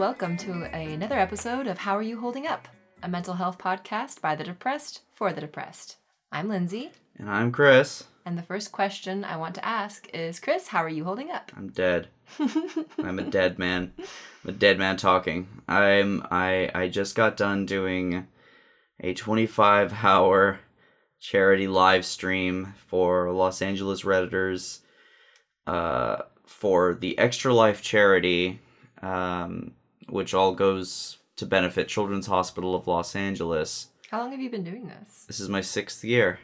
welcome to another episode of How Are You Holding Up? A mental health podcast by the depressed for the depressed. I'm Lindsay, And I'm Chris. and the first question I want to ask is Chris, how are you holding up? I'm dead. I'm a dead man. I'm a dead man talking. I'm I I just got done doing a 25 hour charity live stream for Los Angeles Redditors uh, for the Extra Life charity, um, which all goes to benefit Children's Hospital of Los Angeles. How long have you been doing this? This is my sixth year.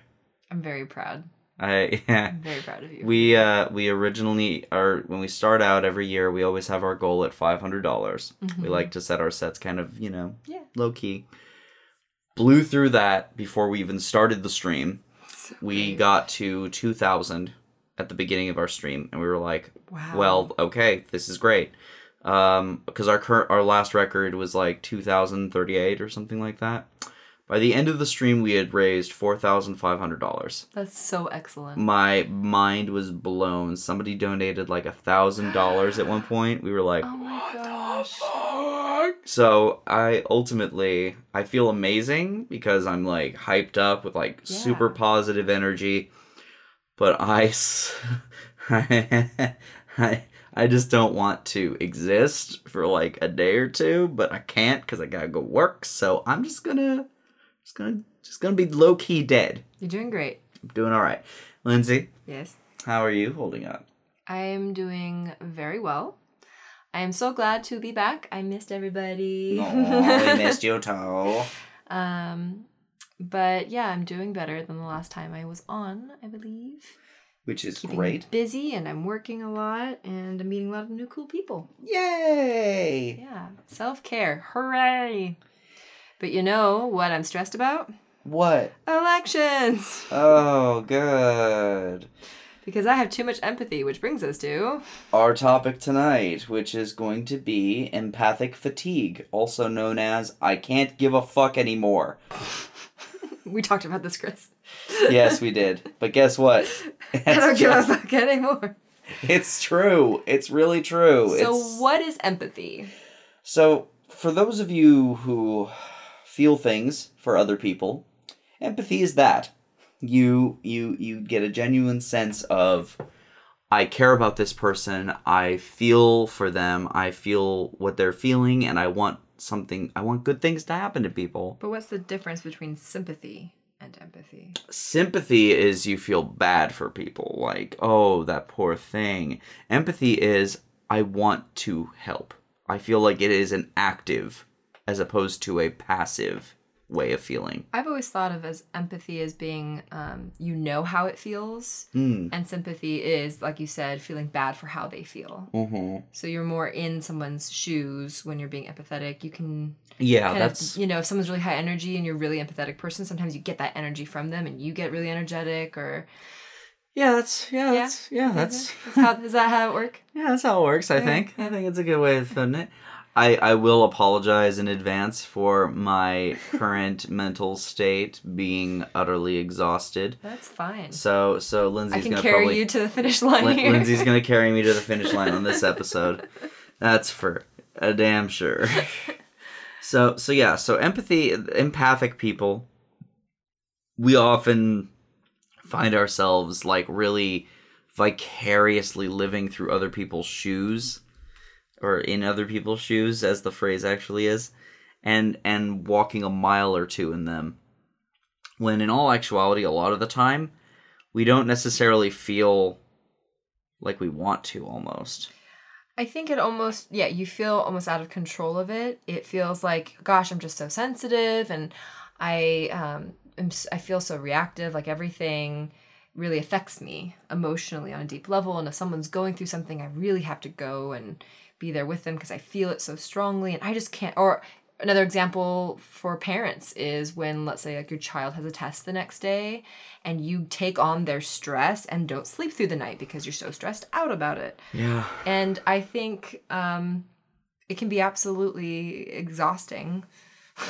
I'm very proud. I yeah. I'm very proud of you. We uh we originally are when we start out every year we always have our goal at five hundred dollars. We like to set our sets kind of you know Yeah. low key. Blew through that before we even started the stream. We got to two thousand at the beginning of our stream, and we were like, Wow. "Well, okay, this is great." Um, because our current our last record was like two thousand thirty eight or something like that. By the end of the stream, we had raised four thousand five hundred dollars That's so excellent. my mind was blown. Somebody donated like a thousand dollars at one point. We were like, Oh my gosh. so I ultimately I feel amazing because I'm like hyped up with like super positive energy, but I, I, I just don't want to exist for like a day or two, but I can't because I gotta go work. So I'm just gonna, just gonna, just gonna be low key dead. You're doing great. I'm doing all right, Lindsay. Yes. How are you holding up? I am doing very well. I am so glad to be back. I missed everybody. Oh, we missed you too. Um, but yeah, I'm doing better than the last time I was on, I believe. Which is Keeping great. busy and I'm working a lot and I'm meeting a lot of new cool people. Yay! Yeah, self care. Hooray! But you know what I'm stressed about? What? Elections! Oh, good. Because I have too much empathy, which brings us to. Our topic tonight, which is going to be empathic fatigue, also known as I can't give a fuck anymore. We talked about this, Chris. Yes, we did. But guess what? I don't It's give a fuck anymore. It's true. It's really true. So, it's... what is empathy? So, for those of you who feel things for other people, empathy is that. You you you get a genuine sense of I care about this person, I feel for them, I feel what they're feeling and I want something I want good things to happen to people. But what's the difference between sympathy and empathy? Sympathy is you feel bad for people, like, oh, that poor thing. Empathy is I want to help. I feel like it is an active as opposed to a passive way of feeling. I've always thought of as empathy as being um, you know how it feels, Mm. and sympathy is, like you said, feeling bad for how they feel. Mm-hmm. So you're more in someone's shoes when you're being empathetic. You can Yeah, that's of, you know, if someone's really high energy and you're a really empathetic person, sometimes you get that energy from them and you get really energetic or. yeah, that's yeah, Yeah. that's yeah, that's how, is that how it work? yeah, that's how it works. I Yeah, think. I think it's a good way of putting it. I, I will apologize in advance for my current mental state being utterly exhausted. That's fine. So so I Lindsay's can gonna carry probably you to the finish line Lin- here. Lindsay's gonna carry me to the finish line on this episode. That's for a damn sure. so so yeah, so empathy, empathic people, we often find ourselves like really vicariously living through other people's shoes, or in other people's shoes, as the phrase actually is, and and walking a mile or two in them. When in all actuality, a lot of the time, we don't necessarily feel like we want to almost. I think it almost, yeah, you feel almost out of control of it. It feels like, gosh, I'm just so sensitive and I, um, am, I feel so reactive. Like everything really affects me emotionally on a deep level. And if someone's going through something, I really have to go and be there with them because I feel it so strongly. And I just can't, or another example for parents is when let's say like your child has a test the next day and you take on their stress and don't sleep through the night because you're so stressed out about it Yeah. and i think um it can be absolutely exhausting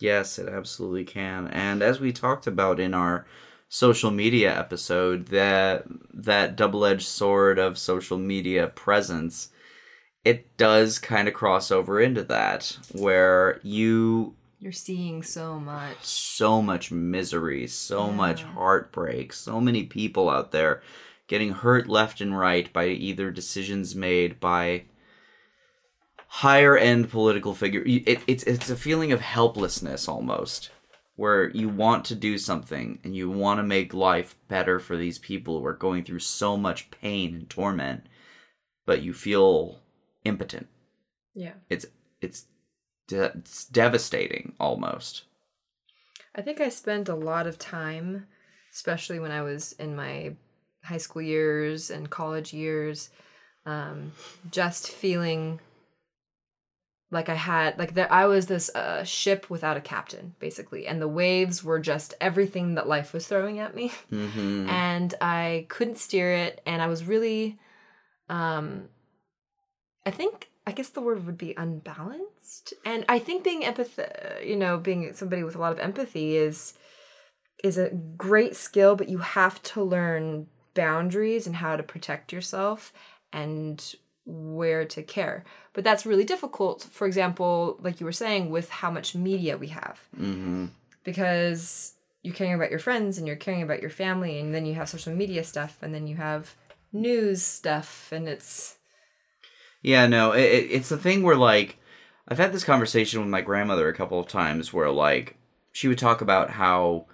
Yes, it absolutely can. And as we talked about in our social media episode, that that double-edged sword of social media presence it does kind of cross over into that where you You're seeing so much. so much misery, so much heartbreak, so many people out there getting hurt left and right by either decisions made by higher end political figure. It, it's it's a feeling of helplessness almost, where you want to do something and you want to make life better for these people who are going through so much pain and torment, but you feel impotent. Yeah. It's it's de- it's devastating almost. I think I spent a lot of time, especially when I was in my high school years and college years, um, just feeling like I had like that I was this uh, ship without a captain, basically, and the waves were just everything that life was throwing at me, Mm-hmm. and I couldn't steer it, and I was really, um, I think I guess the word would be unbalanced, and I think being empath, you know, being somebody with a lot of empathy is is a great skill, but you have to learn boundaries and how to protect yourself and where to care. But that's really difficult, for example, like you were saying, with how much media we have. Mm-hmm. Because you're caring about your friends and you're caring about your family, and then you have social media stuff, and then you have news stuff, and it's. Yeah, no, it, it, it's the thing where like I've had this conversation with my grandmother a couple of times where like she would talk about how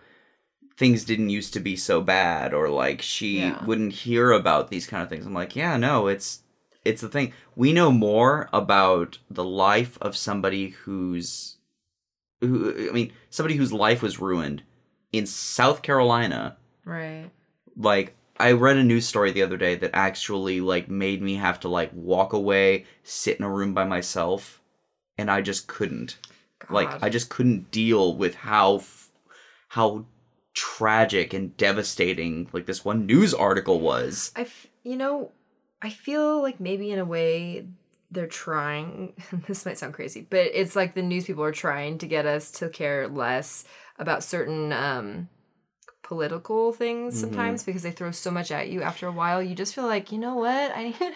things didn't used to be so bad or like she Yeah. wouldn't hear about these kind of things. I'm like, yeah, no, it's it's the thing. We know more about the life of somebody who's who I mean, somebody whose life was ruined in South Carolina Right. like I read a news story the other day that actually like made me have to like walk away, sit in a room by myself, and I just couldn't. Like I just couldn't deal with how f- how tragic and devastating like this one news article was. I, f- you know, I feel like maybe in a way they're trying. this might sound crazy, but it's like the news people are trying to get us to care less about certain um, political things mm-hmm. sometimes because they throw so much at you. After a while, you just feel like, you know what, I.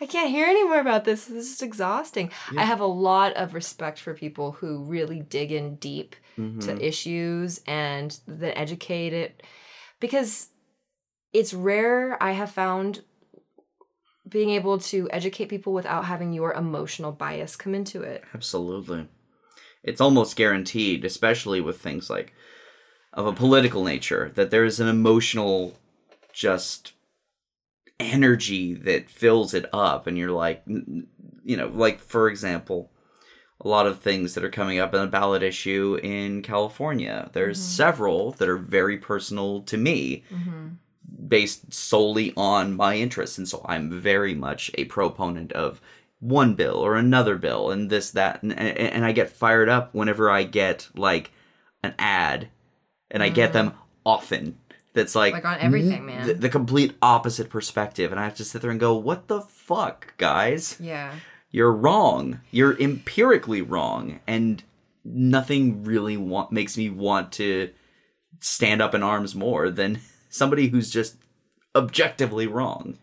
I can't hear anymore about this. This is exhausting. I have a lot of respect for people who really dig in deep to mm-hmm. issues and then educate it because it's rare I have found being able to educate people without having your emotional bias come into it. Absolutely. It's almost guaranteed, especially with things like of a political nature, that there is an emotional just energy that fills it up and you're like you know, like for example, a lot of things that are coming up in a ballot issue in California. There's mm-hmm. several that are very personal to me mm-hmm. based solely on my interests and so i'm very much a proponent of one bill or another bill and this that and, and, and i get fired up whenever i get like an ad and i get them often that's like Like on everything, man. the, the complete opposite perspective and i have to sit there and go what the fuck guys Yeah. you're wrong you're empirically wrong and nothing really want, makes me want to stand up in arms more than somebody who's just objectively wrong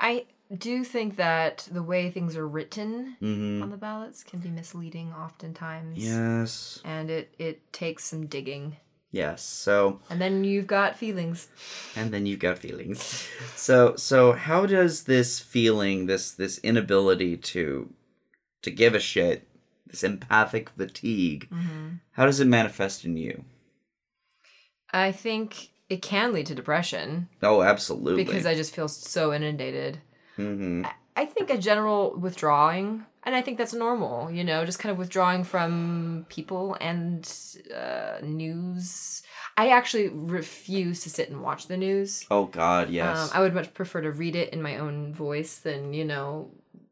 I do think that the way things are written hmm on the ballots can be misleading oftentimes. yes And it, it takes some digging. Yes so And then you've got feelings. and then you've got feelings. So so how does this feeling this this inability to to give a shit this empathic fatigue how does it manifest in you? I think it can lead to depression. Oh absolutely. Because I just feel so inundated. hmm I think a general withdrawing, and I think that's normal, you know, just kind of withdrawing from people and uh, news. I actually refuse to sit and watch the news. oh god yes Um, I would much prefer to read it in my own voice than, you know,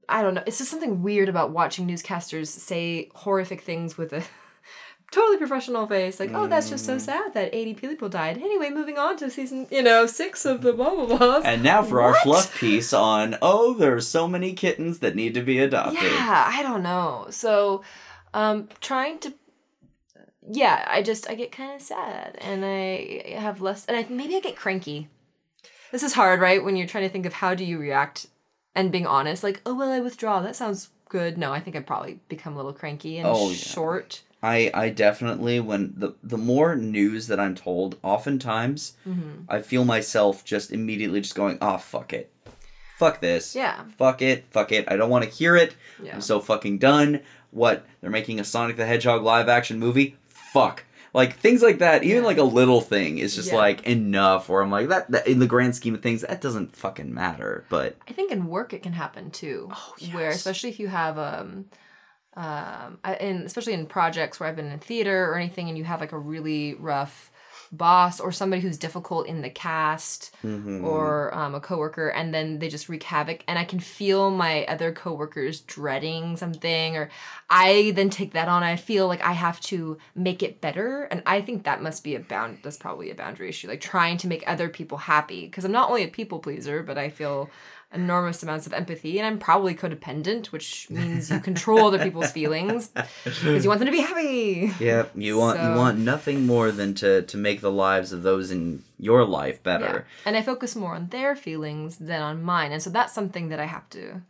I don't know. It's just something weird about watching newscasters say horrific things with a totally professional face. Like, oh, that's just so sad that 80 people died. Anyway, moving on to season, you know, six of the blah, blah, blah. And now for our fluff piece on oh, there's so many kittens that need to be adopted. Yeah, I don't know. So, um, trying to, yeah, I just I get kind of sad, and I have less, and I maybe I get cranky. This is hard, right? When you're trying to think of how do you react and being honest, like, oh well, I withdraw. That sounds good. No, I think I'd probably become a little cranky and Oh, yeah. short. I I definitely when the the more news that I'm told, oftentimes Mm-hmm. I feel myself just immediately just going, "Oh, fuck it. Fuck this. Yeah, Fuck it. Fuck it. I don't want to hear it. yeah, I'm so fucking done. What? They're making a Sonic the Hedgehog live action movie? Fuck. Like things like that, even Yeah. like a little thing is just Yeah. like enough where I'm like that, that in the grand scheme of things that doesn't fucking matter, but I think in work it can happen too. Oh, Where especially if you have um um I- in especially in projects where I've been in theater or anything and you have like a really rough boss or somebody who's difficult in the cast Mhm. or um, a coworker and then they just wreak havoc and I can feel my other coworkers dreading something or I then take that on I feel like I have to make it better and I think that must be a bound that's probably a boundary issue like trying to make other people happy because I'm not only a people pleaser but I feel enormous amounts of empathy and I'm probably codependent which means you control other people's feelings because you want them to be happy Yeah, you want you want nothing more than to to make the lives of those in your life Yeah. better. And I focus more on their feelings than on mine. And so that's something that I have to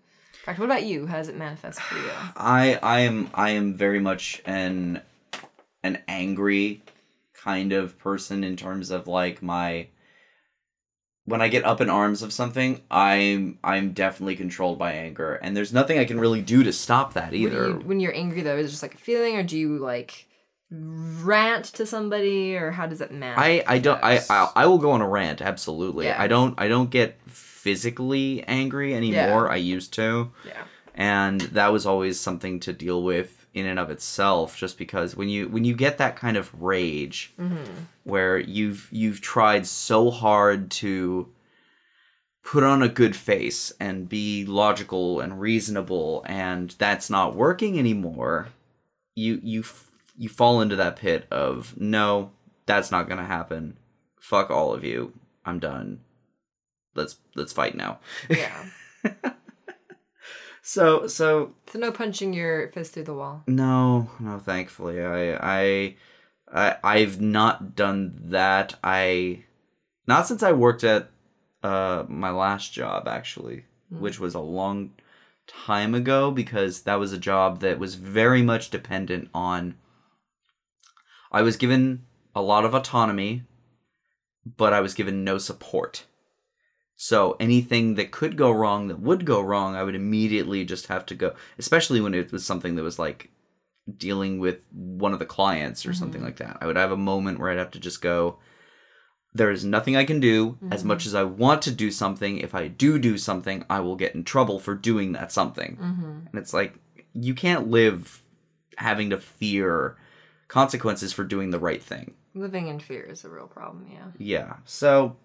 practice. What about you? How does it manifest for you? I I am I am very much an an angry kind of person in terms of like my when I get up in arms of something, I'm I'm definitely controlled by anger, and there's nothing I can really do to stop that When, either. you, when you're angry, though, is it just like a feeling, or do you like rant to somebody, or how does it manifest? I I don't I, I I will go on a rant absolutely. Yeah. I don't I don't get physically angry anymore. I used to. Yeah. and that was always something to deal with in and of itself just because when you when you get that kind of rage mm-hmm. where you've you've tried so hard to put on a good face and be logical and reasonable and that's not working anymore you you f- you fall into that pit of no that's not going to happen. Fuck all of you. I'm done. Let's let's fight now. Yeah. so so so no punching your fist through the wall. No, no, thankfully. I I I I've not done that. I not since I worked at uh my last job actually, which was a long time ago because that was a job that was very much dependent on I was given a lot of autonomy, but I was given no support. So anything that could go wrong, that would go wrong, I would immediately just have to go, especially when it was something that was like dealing with one of the clients or something like that. I would have a moment where I'd have to just go, there is nothing I can do. As much as I want to do something, if I do do something, I will get in trouble for doing that something. Mm-hmm. And it's like, you can't live having to fear consequences for doing the right thing. Living in fear is a real problem. Yeah. Yeah. So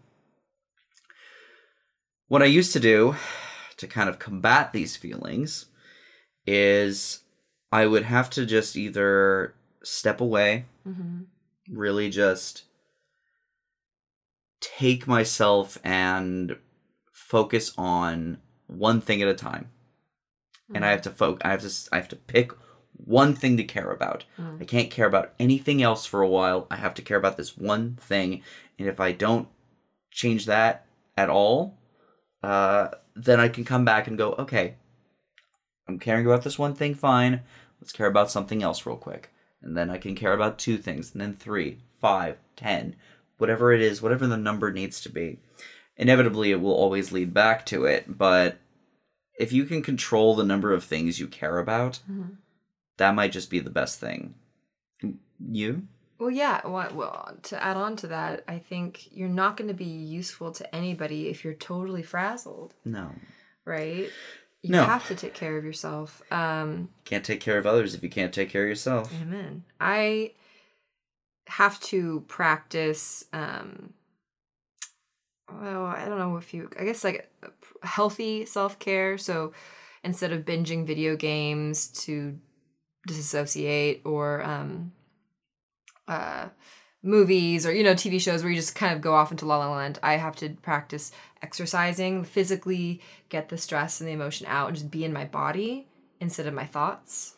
what I used to do to kind of combat these feelings is I would have to just either step away, Mm-hmm. really just take myself and focus on one thing at a time. And I have to focus I have to I have to pick one thing to care about. I can't care about anything else for a while. I have to care about this one thing. And if I don't change that at all, uh, then I can come back and go, okay, I'm caring about this one thing, fine. Let's care about something else real quick. And then I can care about two things, and then three, five, ten, whatever it is, whatever the number needs to be. Inevitably, it will always lead back to it, but if you can control the number of things you care about, Mhm. that might just be the best thing. You? Well, yeah. Well, well, to add on to that, I think you're not going to be useful to anybody if you're totally frazzled, No. right? You No. have to take care of yourself. Um, Can't take care of others if you can't take care of yourself. Amen. I have to practice. Um, well, I don't know if you. I guess like healthy self care. So instead of binging video games to disassociate or um, uh, movies or you know TV shows where you just kind of go off into la la land, I have to practice exercising, physically get the stress and the emotion out, and just be in my body instead of my thoughts.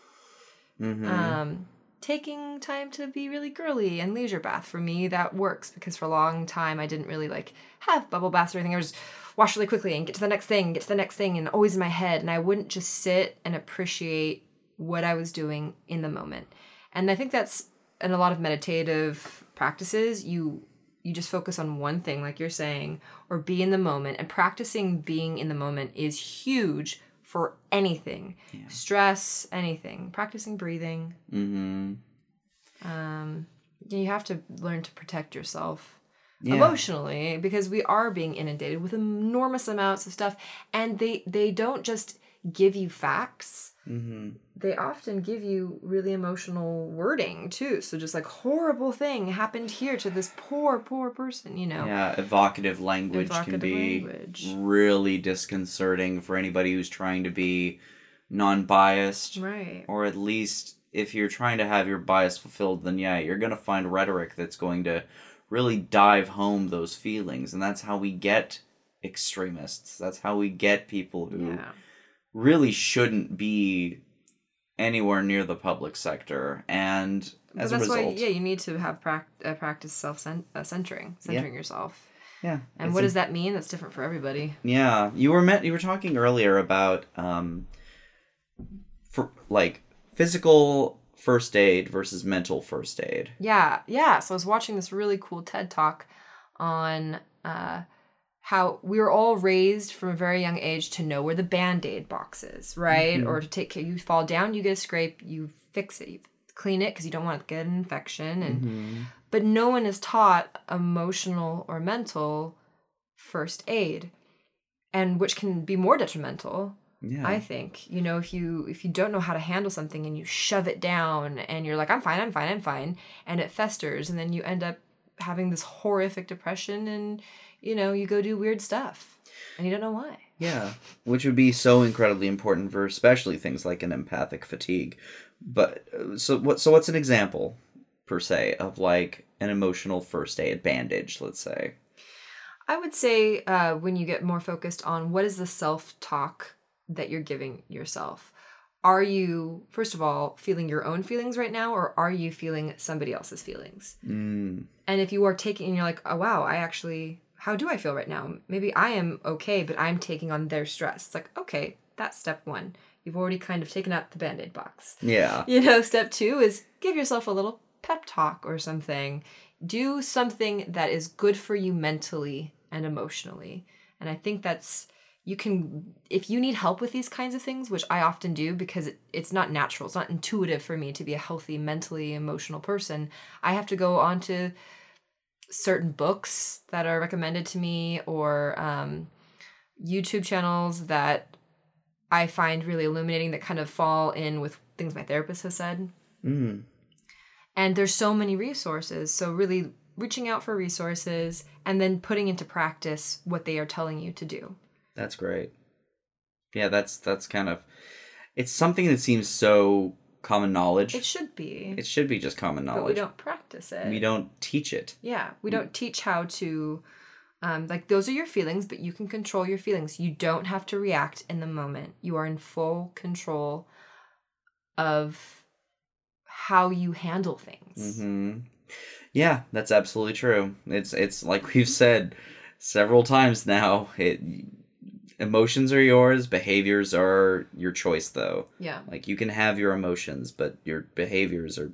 Mm-hmm. Um, taking time to be really girly and leisure bath. For me, that works because for a long time I didn't really like have bubble baths or anything. I was just wash really quickly and get to the next thing, get to the next thing, and always in my head. And I wouldn't just sit and appreciate what I was doing in the moment. And I think that's in a lot of meditative practices, you you just focus on one thing, like you're saying, or be in the moment. And practicing being in the moment is huge for anything yeah. stress, anything. Practicing breathing. Mm-hmm. Um, you have to learn to protect yourself yeah. emotionally because we are being inundated with enormous amounts of stuff, and they they don't just give you facts Mm-hmm. They often give you really emotional wording too. So just like horrible thing happened here to this poor, poor person, you know. Yeah, evocative language evocative can be language. really disconcerting for anybody who's trying to be non-biased, right? Or at least if you're trying to have your bias fulfilled, then yeah, you're gonna find rhetoric that's going to really dive home those feelings, and that's how we get extremists. That's how we get people who. Yeah really shouldn't be anywhere near the public sector. And as but that's a result, why yeah you need to have pra- uh, practice self uh, centering centering yeah. yourself. Yeah. And what a, does that mean? That's different for everybody. Yeah. You were met you were talking earlier about um for like physical first aid versus mental first aid. Yeah. Yeah. So i was watching this really cool ted talk on uh how we were all raised from a very young age to know where the band-aid box is right mm-hmm. or to take care you fall down you get a scrape you fix it you clean it because you don't want to get an infection and mm-hmm. but no one is taught emotional or mental first aid and which can be more detrimental yeah. I think you know if you if you don't know how to handle something and you shove it down and you're like I'm fine I'm fine I'm fine and it festers and then you end up having this horrific depression and you know, you go do weird stuff and you don't know why. Yeah, which would be so incredibly important for especially things like an empathic fatigue. But uh, so what so what's an example per se of like an emotional first aid bandage, let's say? I would say uh, when you get more focused on what is the self talk that you're giving yourself. Are you, first of all, feeling your own feelings right now, or are you feeling somebody else's feelings? Mm. And if you are taking, and you're like, oh wow, I actually how do I feel right now? Maybe I am okay, but I'm taking on their stress. It's like, okay, that's step one. You've already kind of taken out the band aid box. Yeah. You know, step two is give yourself a little pep talk or something. Do something that is good for you mentally and emotionally. And I think that's, you can, if you need help with these kinds of things, which I often do because it, it's not natural, it's not intuitive for me to be a healthy, mentally emotional person, I have to go on to certain books that are recommended to me or um, YouTube channels that I find really illuminating that kind of fall in with things my therapist has said. Mm. And there's so many resources. So, really reaching out for resources and then putting into practice what they are telling you to do. That's great. Yeah, that's that's kind of it's something that seems so common knowledge. It should be. It should be just common knowledge. But we don't practice it. We don't teach it. Yeah, we don't teach how to um, like those are your feelings, but you can control your feelings. You don't have to react in the moment. You are in full control of how you handle things. Mm-hmm. Yeah, that's absolutely true. It's it's like we've said several times now. It emotions are yours behaviors are your choice though yeah like you can have your emotions but your behaviors are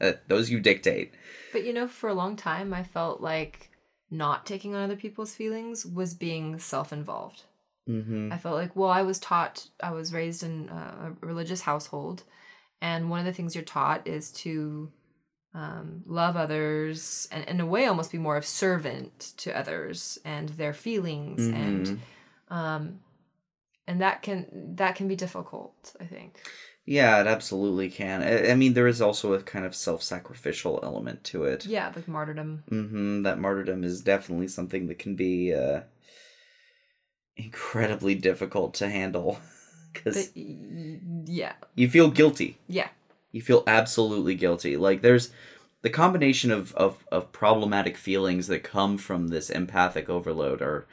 uh, those you dictate but you know for a long time i felt like not taking on other people's feelings was being self-involved mm-hmm. i felt like well i was taught i was raised in a religious household and one of the things you're taught is to um, love others and in a way almost be more of servant to others and their feelings mm-hmm. and um, and that can that can be difficult. I think. Yeah, it absolutely can. I, I mean, there is also a kind of self-sacrificial element to it. Yeah, like martyrdom. Mm-hmm. That martyrdom is definitely something that can be uh, incredibly difficult to handle. Because yeah, you feel guilty. Yeah, you feel absolutely guilty. Like there's the combination of, of, of problematic feelings that come from this empathic overload are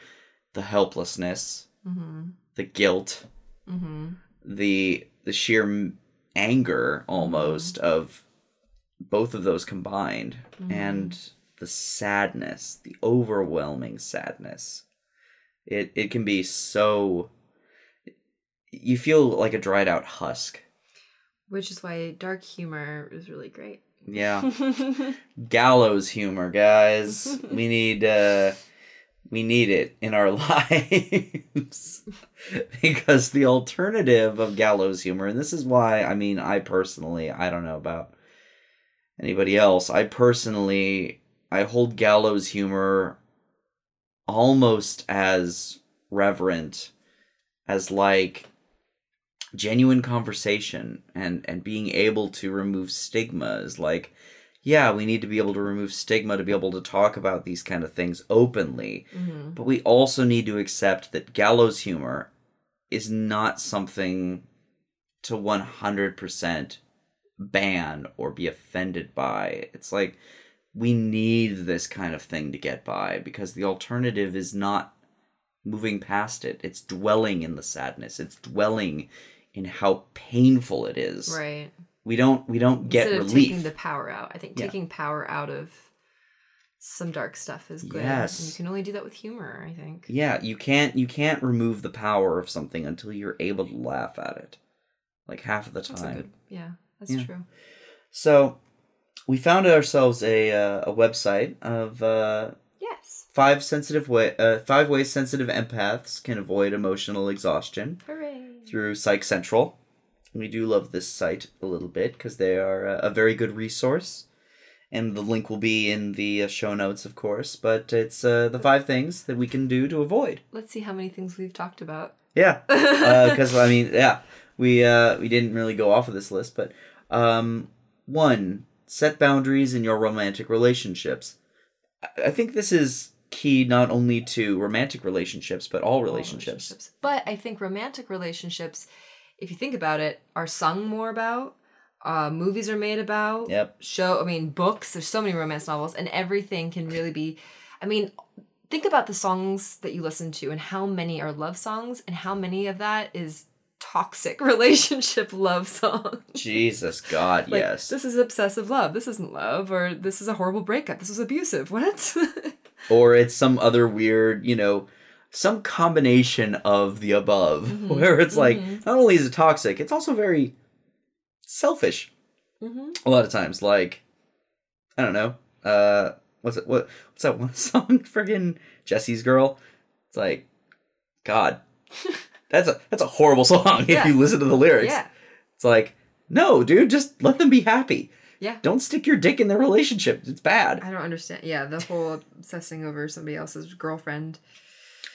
the helplessness, mm-hmm. the guilt, mm-hmm. the the sheer anger almost mm-hmm. of both of those combined and the sadness, the overwhelming sadness. It it can be so you feel like a dried out husk. Which is why dark humor is really great. Yeah. Gallows humor, guys. we need uh we need it in our lives. because the alternative of gallows humor, and this is why I mean I personally, I don't know about anybody else. I personally I hold gallows humor almost as reverent as like genuine conversation and and being able to remove stigmas like yeah we need to be able to remove stigma to be able to talk about these kind of things openly Mhm. but we also need to accept that gallows humor is not something to 100% ban or be offended by. It's like we need this kind of thing to get by because the alternative is not moving past it. It's dwelling in the sadness. It's dwelling in how painful it is. Right. We don't we don't get Instead relief. taking the power out. I think Yeah. taking power out of some dark stuff is good. Yes. And you can only do that with humor, I think. Yeah, you can't you can't remove the power of something until you're able to laugh at it. Like half of the That's a time. good yeah, that's Yeah. true. So we found ourselves a uh, a website of uh, Yes. five sensitive way uh, five ways sensitive empaths can avoid emotional exhaustion Hooray. through Psych Central. We do love this site a little bit because they are a, a very good resource, and the link will be in the uh, show notes, of course. But it's uh, the five things that we can do to avoid. Let's see how many things we've talked about. Yeah, because I mean, yeah, we uh, we didn't really go off of this list, but um, one, set boundaries in your romantic relationships. I- I think this is key not only to romantic relationships but all relationships. But I think romantic relationships, if you think about it, are sung more about. Uh, movies are made about. Yep. Show. I mean, books. There's so many romance novels, and everything can really be. I mean, think about the songs that you listen to, and how many are love songs, and how many of that is toxic relationship love songs. Jesus God, Like, yes. This is obsessive love. This isn't love, or this is a horrible breakup. This is abusive. What? or it's some other weird, you know, some combination of the above, Mhm, where it's like mhm. not only is it toxic, it's also very selfish. hmm a lot of times like i don't know uh what's it what what's that one song friggin jessie's girl it's like god that's a that's a horrible song if you listen to the lyrics Yeah. it's like no dude just let them be happy Yeah. don't stick your dick in their relationship it's bad I don't understand. Yeah, the whole obsessing over somebody else's girlfriend.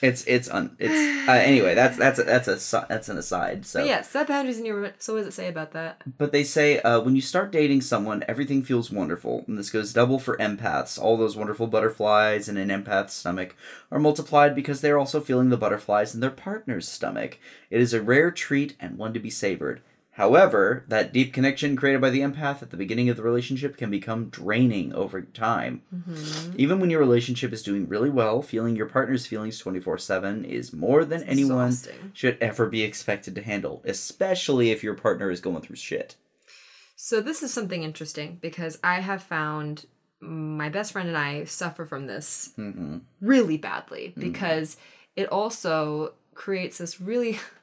It's it's un it's uh, anyway that's that's a, that's a that's an aside so But yeah, set boundaries in your. So what does it say about that? But they say uh, when you start dating someone, everything feels wonderful. And this goes double for empaths. All those wonderful butterflies in an empath's stomach are multiplied because they're also feeling the butterflies in their partner's stomach. It is a rare treat and one to be savored. However, that deep connection created by the empath at the beginning of the relationship can become draining over time. Mm-hmm. Even when your relationship is doing really well, feeling your partner's feelings 24 7 is more than anyone Exhausting. should ever be expected to handle, especially if your partner is going through shit. So this is something interesting because I have found my best friend and I suffer from this hmm really badly because it also creates this really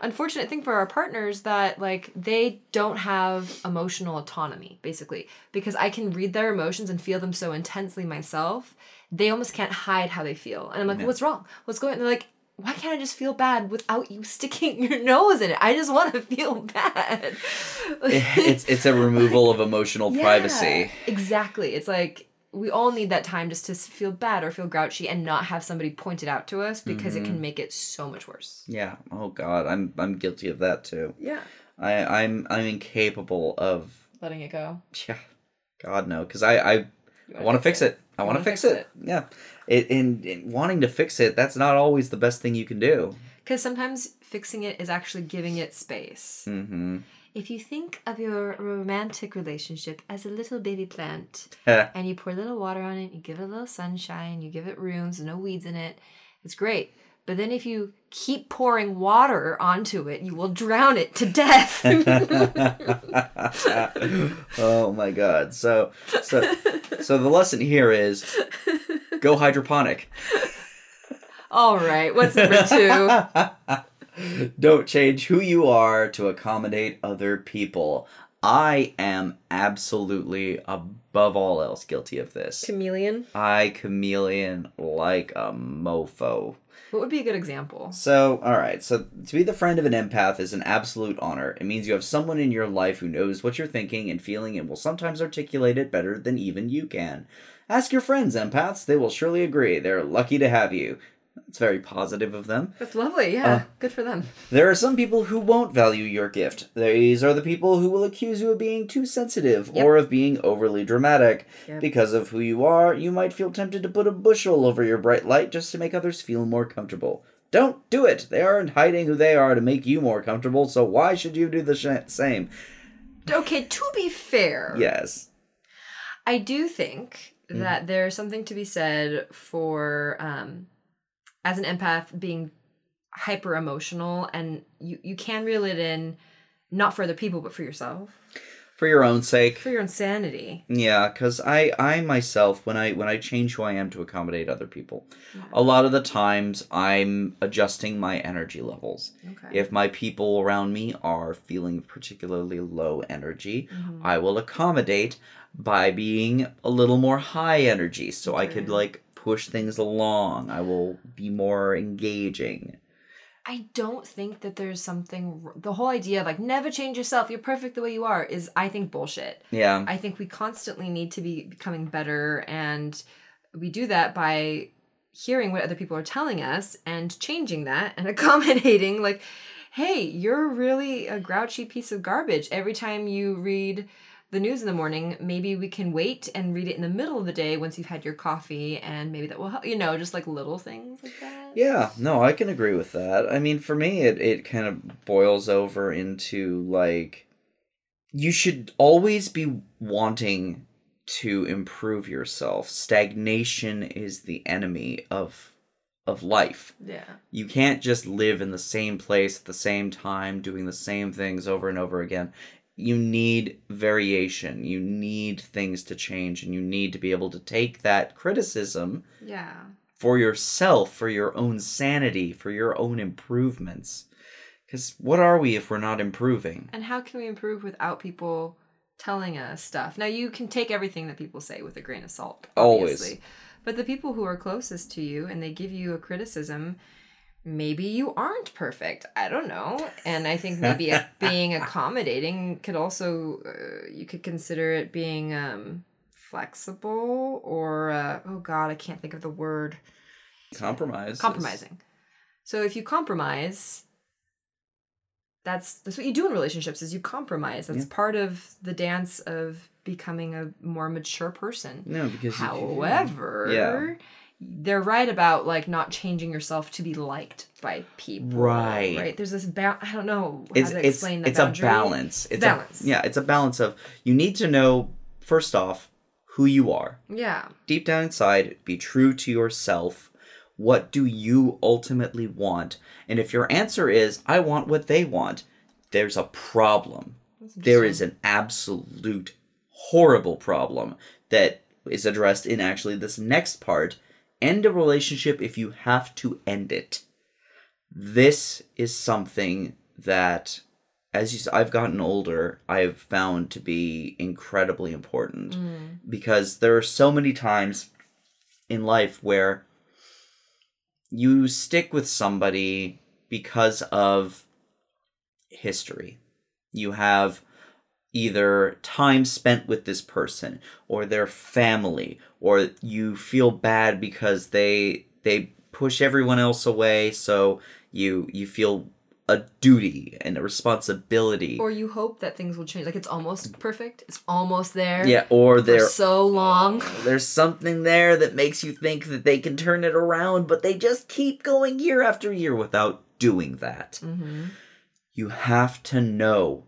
unfortunate thing for our partners that like they don't have emotional autonomy basically because I can read their emotions and feel them so intensely myself they almost can't hide how they feel and I'm like Yeah. what's wrong what's going and they're like why can't I just feel bad without you sticking your nose in it? I just want to feel bad. it's it's a removal of emotional Yeah, privacy. Exactly. It's like we all need that time just to feel bad or feel grouchy and not have somebody point it out to us because it Mm-hmm. can make it so much worse. Yeah. Oh God, I'm I'm guilty of that too. Yeah. I I'm I'm incapable of Letting it go. yeah. God no, because I I, I want to fix it. I want to fix, it. Yeah. It in, in wanting to fix it, that's not always the best thing you can do. Because sometimes fixing it is actually giving it space. Mm-hmm. If you think of your romantic relationship as a little baby plant and you pour a little water on it, you give it a little sunshine, you give it rooms, no weeds in it, it's great. But then if you keep pouring water onto it, you will drown it to death. oh my god. So so so the lesson here is go hydroponic. All right, what's number two? Don't change who you are to accommodate other people. I am absolutely above all else guilty of this. Chameleon. I chameleon like a mofo. What would be a good example? So, all right. So, to be the friend of an empath is an absolute honor. It means you have someone in your life who knows what you're thinking and feeling and will sometimes articulate it better than even you can. Ask your friends, empaths. They will surely agree. They're lucky to have you. That's very positive of them. That's lovely. Yeah, Uh, good for them. There are some people who won't value your gift. These are the people who will accuse you of being too sensitive Yep. or of being overly dramatic. Yep. Because of who you are, you might feel tempted to put a bushel over your bright light just to make others feel more comfortable. Don't do it. They aren't hiding who they are to make you more comfortable, so why should you do the sh- same? Okay, to be fair, Yes. I do think Mm. that there's something to be said for um as an empath being hyper emotional and you you can reel it in not for other people but for yourself For your own sake. for your own sanity Yeah, because I, I myself, when I when I change who I am to accommodate other people, a lot of the times I'm adjusting my energy levels. okay If my people around me are feeling particularly low energy, Mhm. I will accommodate by being a little more high energy so I could like push things along. I will be more engaging. I don't think that there's something the whole idea of like never change yourself you're perfect the way you are is I think bullshit Yeah. I think we constantly need to be becoming better, and we do that by hearing what other people are telling us and changing that and accommodating. Like, hey, you're really a grouchy piece of garbage. Every time you read the news in the morning, maybe we can wait and read it in the middle of the day once you've had your coffee, and maybe that will help. You know, just like little things like that. Yeah, no, I can agree with that. I mean, for me, it, it kind of boils over into like, you should always be wanting to improve yourself. Stagnation is the enemy of of life. Yeah. You can't just live in the same place at the same time, doing the same things over and over again. You need variation. You need things to change, and you need to be able to take that criticism Yeah. for yourself, for your own sanity, for your own improvements. Because what are we if we're not improving? And how can we improve without people telling us stuff? Now, you can take everything that people say with a grain of salt, Always. obviously. But the people who are closest to you and they give you a criticism, maybe you aren't perfect. I don't know. And I think maybe being accommodating could also, uh, you could consider it being um, flexible or, uh, oh God, I can't think of the word Compromise. compromising. So if you compromise, that's that's what you do in relationships is you compromise. That's Yeah. part of the dance of becoming a more mature person. No, because However, Yeah. They're right about like not changing yourself to be liked by people. Right. Right. There's this ba- I don't know how it's to it's explain the it's a balance. It's Balance. A, yeah, it's a balance of you need to know first off who you are. Yeah. Deep down inside, be true to yourself. What do you ultimately want? And if your answer is I want what they want, there's a problem. There is an absolute horrible problem that is addressed in actually this next part end a relationship if you have to end it this is something that as you I've gotten older I've found to be incredibly important Mm. because there are so many times in life where you stick with somebody because of history. You have either time spent with this person or their family or you feel bad because they they push everyone else away so you you feel a duty and a responsibility. Or you hope that things will change. Like it's almost perfect. It's almost there. yeah, or they're so long. there's something there that makes you think that they can turn it around, but they just keep going year after year without doing that. Mm-hmm. You have to know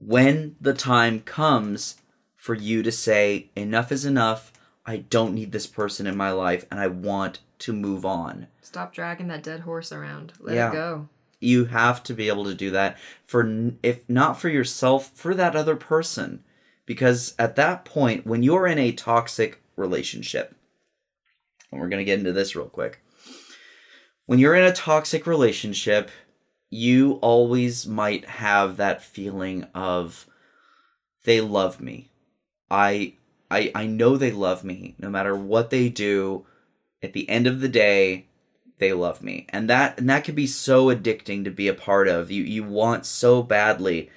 when the time comes for you to say, enough is enough. I don't need this person in my life and I want to move on. Stop dragging that dead horse around. Let Yeah. it go. You have to be able to do that for if not for yourself, for that other person. Because at that point when you're in a toxic relationship, and we're going to get into this real quick. When you're in a toxic relationship, you always might have that feeling of they love me. I I I know they love me no matter what they do. At the end of the day, they love me. And that and that could be so addicting to be a part of. You you want so badly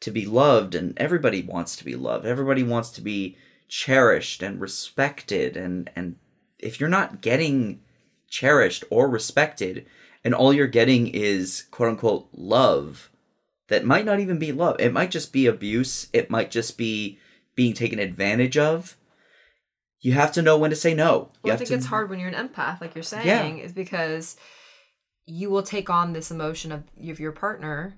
to be loved and everybody wants to be loved. Everybody wants to be cherished and respected and and if you're not getting cherished or respected and all you're getting is quote unquote love that might not even be love. It might just be abuse. It might just be being taken advantage of. You have to know when to say no. You Well, I think to- it's hard when you're an empath, like you're saying, is because you will take on this emotion of, of your partner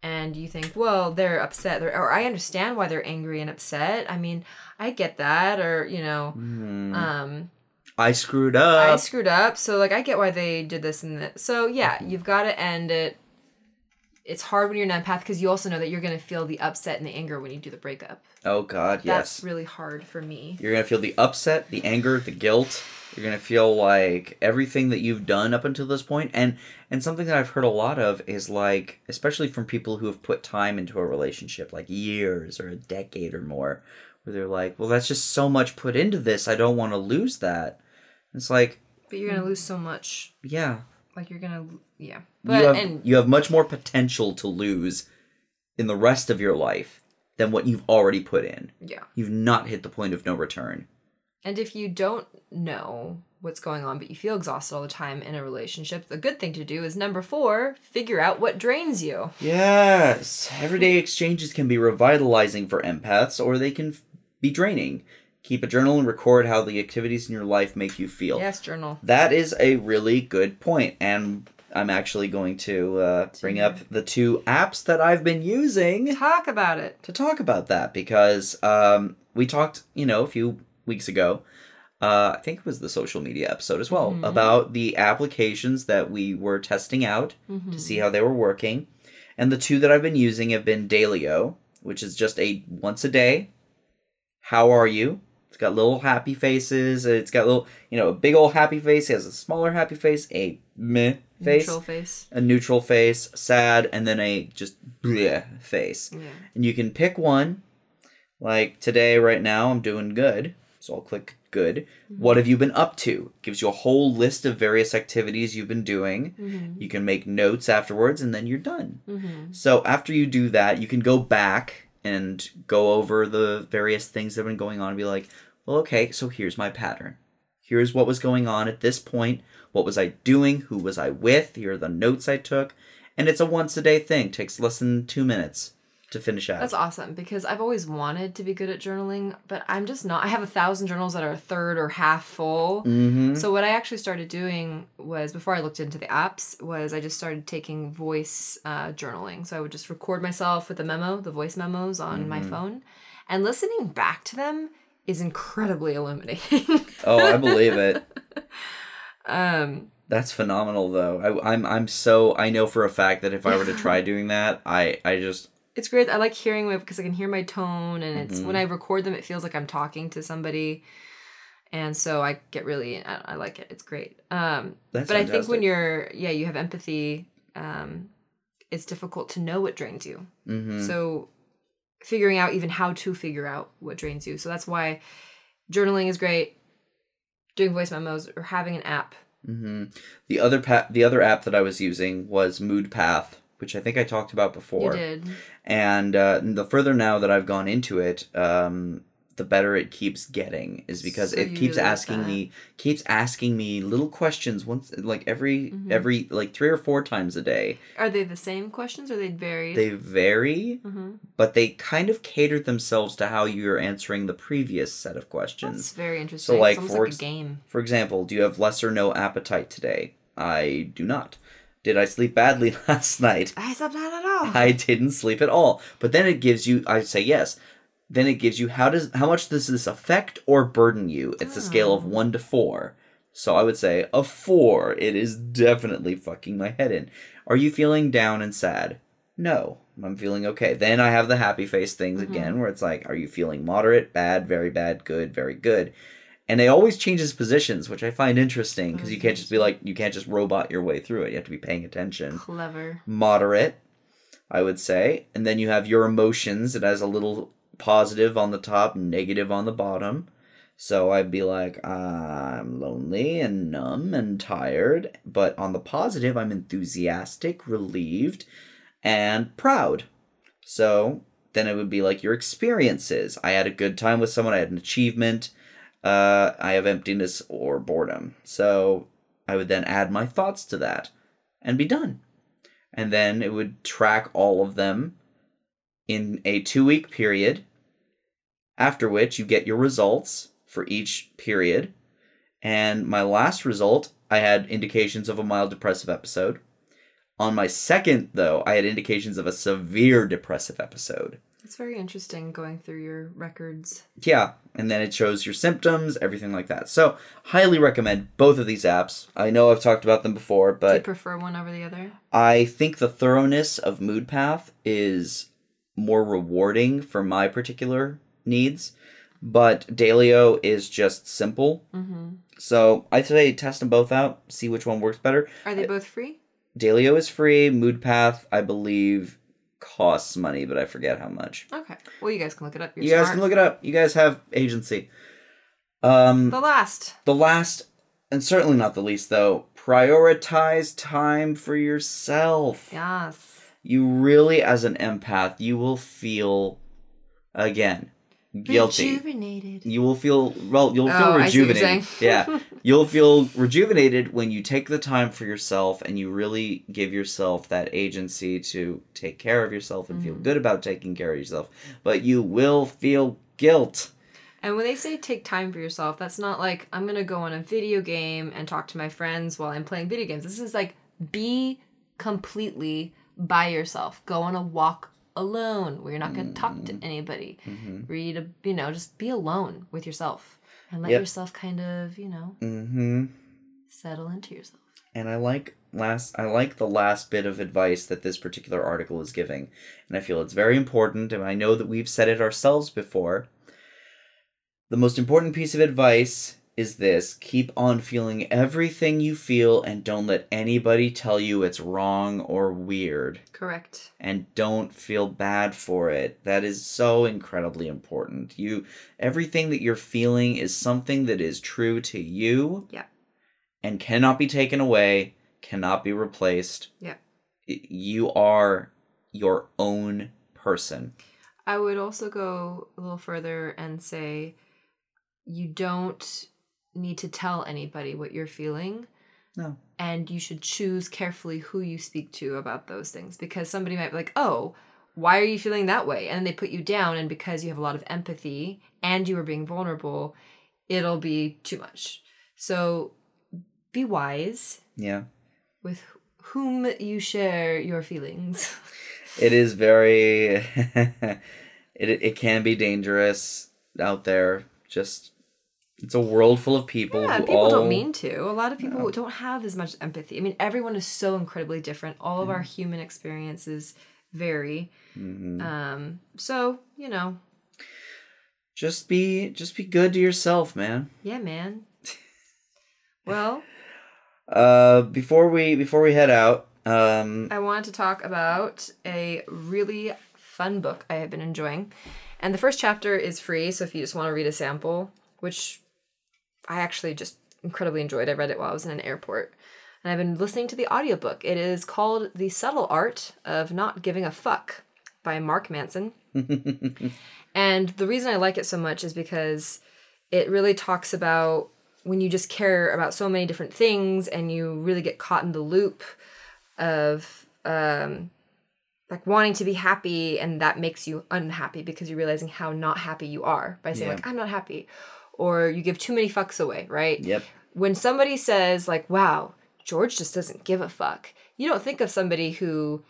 and you think, well, they're upset, they're, or I understand why they're angry and upset. I mean, I get that, or, you know, Hmm. um, I screwed up. I screwed up, so like I get why they did this and that. So yeah, mm-hmm. you've got to end it. It's hard when you're an empath because you also know that you're gonna feel the upset and the anger when you do the breakup. oh God, yes. That's really hard for me. You're gonna feel the upset, the anger, the guilt. You're gonna feel like everything that you've done up until this point, and and something that I've heard a lot of is like, especially from people who have put time into a relationship, like years or a decade or more, where they're like, well, that's just so much put into this. I don't want to lose that. It's like, But you're gonna lose so much. yeah, Like you're gonna, yeah. you But have and you have much more potential to lose in the rest of your life than what you've already put in. yeah. You've not hit the point of no return. And if you don't know what's going on, but you feel exhausted all the time in a relationship, the good thing to do is number four, figure out what drains you. Yes, everyday exchanges can be revitalizing for empaths, or they can f- be draining. Keep a journal and record how the activities in your life make you feel. Yes, journal. That is a really good point, and I'm actually going to uh, bring up the two apps that I've been using Talk about it. to talk about that because um, we talked, you know, a few weeks ago. Uh, I think it was the social media episode as well about the applications that we were testing out to see how they were working, and the two that I've been using have been Daylio, which is just a once a day. How are you? It's got little happy faces. It's got little, you know, a big old happy face. It has a smaller happy face, a meh face, Neutral face. a neutral face, sad, and then a just bleh face. Yeah. And you can pick one. Like today, right now, I'm doing good. So I'll click good. What have you been up to? Gives you a whole list of various activities you've been doing. Mm-hmm. You can make notes afterwards, and then you're done. Mm-hmm. So after you do that, you can go back and go over the various things that have been going on and be like, well, okay, so here's my pattern. Here's what was going on at this point. What was I doing? Who was I with? Here are the notes I took. And it's a once a day thing. Takes less than two minutes to finish out. That's awesome because I've always wanted to be good at journaling, but I'm just not. I have a thousand journals that are a third or half full. mm-hmm. So what I actually started doing was before I looked into the apps was I just started taking voice uh, journaling. So I would just record myself with a memo, the voice memos on my Mm-hmm. phone, and listening back to them is incredibly illuminating. oh, I believe it. um, That's phenomenal, though. I, I'm I'm so I know for a fact that if I were to try doing that, I I just it's great. I like hearing my because I can hear my tone, and it's Mm-hmm. when I record them, it feels like I'm talking to somebody, and so I get really I, I like it. It's great. Um, That's but I think when you're yeah you have empathy, um, it's difficult to know what drains you. mhm. So figuring out even how to figure out what drains you. So that's why journaling is great. Doing voice memos or having an app. hmm The other pa- the other app that I was using was MoodPath, which I think I talked about before. You did. And uh, the further now that I've gone into it, um, the better it keeps getting. Is because So it keeps asking that. me keeps asking me little questions once like every Mhm. every like three or four times a day. Are they the same questions or they vary? They vary, hmm but they kind of cater themselves to how you're answering the previous set of questions That's very interesting. so like, for like a ex- game. For example, do you have less or no appetite today? I do not. Did I sleep badly last night? I slept not at all. I didn't sleep at all. But then it gives you, I say yes. then it gives you how does how much does this affect or burden you? It's a scale of ah. one to four. So I would say a four. It is definitely fucking my head in. Are you feeling down and sad? No, I'm feeling okay. Then I have the happy face things mm-hmm. again, where it's like, are you feeling moderate, bad, very bad, good, very good? And it always changes positions, which I find interesting because you can't just be mm-hmm. like, you can't just robot your way through it. You have to be paying attention Clever. moderate, I would say. And then you have your emotions. It has a little positive on the top, negative on the bottom. So I'd be like, I'm lonely and numb and tired. But on the positive, I'm enthusiastic, relieved, and proud. So then it would be like your experiences. I had a good time with someone, I had an achievement. Uh, I have emptiness or boredom. So I would then add my thoughts to that and be done and then it would track all of them in a two week period, after which you get your results for each period. And my last result, I had indications of a mild depressive episode. On my second, though, I had indications of a severe depressive episode. It's very interesting going through your records. Yeah, and then it shows your symptoms, everything like that. So, highly recommend both of these apps. I know I've talked about them before, Do you but prefer one over the other? I think the thoroughness of MoodPath is more rewarding for my particular needs, but Daylio is just simple. Mm-hmm. So I'd say test them both out, see which one works better. Are they both free? Daylio is free. MoodPath, I believe, costs money, but I forget how much. Okay. Well, you guys can look it up. You're you guys smart. can look it up. You guys have agency. Um, The last. the last, and certainly not the least, though, prioritize time for yourself. Yes. you really as an empath you will feel again guilty Rejuvenated. you will feel well you'll feel Oh, I see what you're rejuvenated yeah you'll feel rejuvenated when you take the time for yourself and you really give yourself that agency to take care of yourself and feel Mm-hmm. good about taking care of yourself but you will feel guilt And when they say take time for yourself, that's not like I'm gonna go on a video game and talk to my friends while I'm playing video games. This is like be completely by yourself. Go on a walk alone where you're not gonna talk to anybody. Read a you know, just be alone with yourself. And let Yep. yourself kind of, you know, mm-hmm settle into yourself. and I like last I like the last bit of advice that this particular article is giving. And I feel it's very important and I know that we've said it ourselves before. The most important piece of advice is this keep on feeling everything you feel and don't let anybody tell you it's wrong or weird Correct. and don't feel bad for it that is so incredibly important you everything that you're feeling is something that is true to you Yeah. and cannot be taken away cannot be replaced Yeah. You are your own person I would also go a little further and say you don't need to tell anybody what you're feeling. no and you should choose carefully who you speak to about those things because somebody might be like, "Oh, why are you feeling that way?" and they put you down and because you have a lot of empathy and you are being vulnerable, it'll be too much. So be wise yeah with whom you share your feelings. it is very it, it can be dangerous out there just it's a world full of people Yeah, who people all don't mean to. A lot of people don't have as much empathy. I mean, everyone is so incredibly different. All of our human experiences vary. Mhm. Um, so, you know, just be just be good to yourself man Yeah, man. well, uh before we before we head out um I wanted to talk about a really fun book I have been enjoying. And the first chapter is free, so if you just want to read a sample, which I actually just incredibly enjoyed. I read it while I was in an airport. And I've been listening to the audiobook. It is called The Subtle Art of Not Giving a Fuck by Mark Manson. And the reason I like it so much is because it really talks about when you just care about so many different things and you really get caught in the loop of um, like wanting to be happy and that makes you unhappy because you're realizing how not happy you are by saying Yeah. like I'm not happy or you give too many fucks away, right? yep when somebody says like wow george just doesn't give a fuck you don't think of somebody who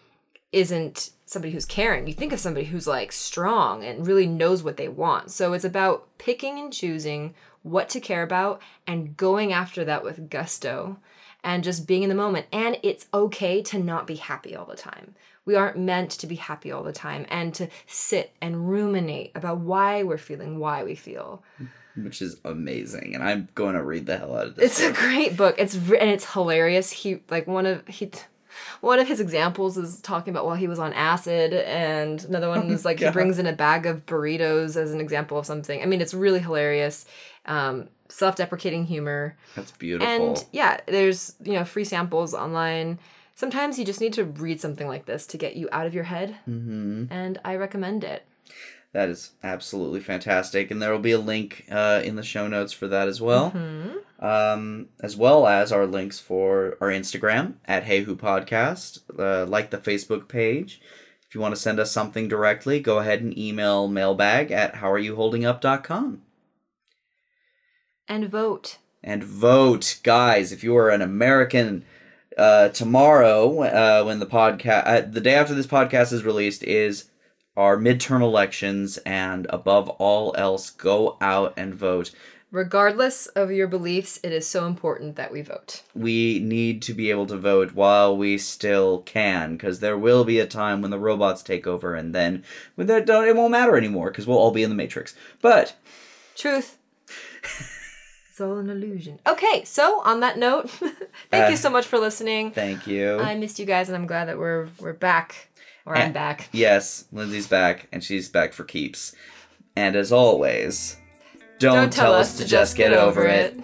isn't somebody who's caring. You think of somebody who's like strong and really knows what they want. So it's about picking and choosing what to care about and going after that with gusto and just being in the moment. And it's okay to not be happy all the time. We aren't meant to be happy all the time and to sit and ruminate about why we're feeling why we feel. Which is amazing, and I'm going to read the hell out of this. It's a great book. It's and it's hilarious. He like one of he one of his examples is talking about while he was on acid, and another one is like he brings in a bag of burritos as an example of something. I mean, it's really hilarious. Um, self-deprecating humor. That's beautiful. And yeah, there's you know free samples online. Sometimes you just need to read something like this to get you out of your head, hmm and I recommend it. That is absolutely fantastic, and there will be a link uh, in the show notes for that as well, Mm-hmm. um, as well as our links for our Instagram at Hey Who Podcast, uh, like the Facebook page. If you want to send us something directly, go ahead and email mailbag at howareyouholdingup.com. And vote. and vote, guys. If you are an American, uh, tomorrow uh, when the podcast, uh, the day after this podcast is released, is our midterm elections, and above all else, go out and vote. Regardless of your beliefs, it is so important that we vote. We need to be able to vote while we still can, because there will be a time when the robots take over, and then when that don't, it won't matter anymore, because we'll all be in the Matrix. But Truth. it's all an illusion. Okay, so on that note, thank Uh, you so much for listening. thank you. I missed you guys, and I'm glad that we're we're back, or I'm back. Yes, Lindsay's back, and she's back for keeps. And as always, don't, tell, us to just get over it.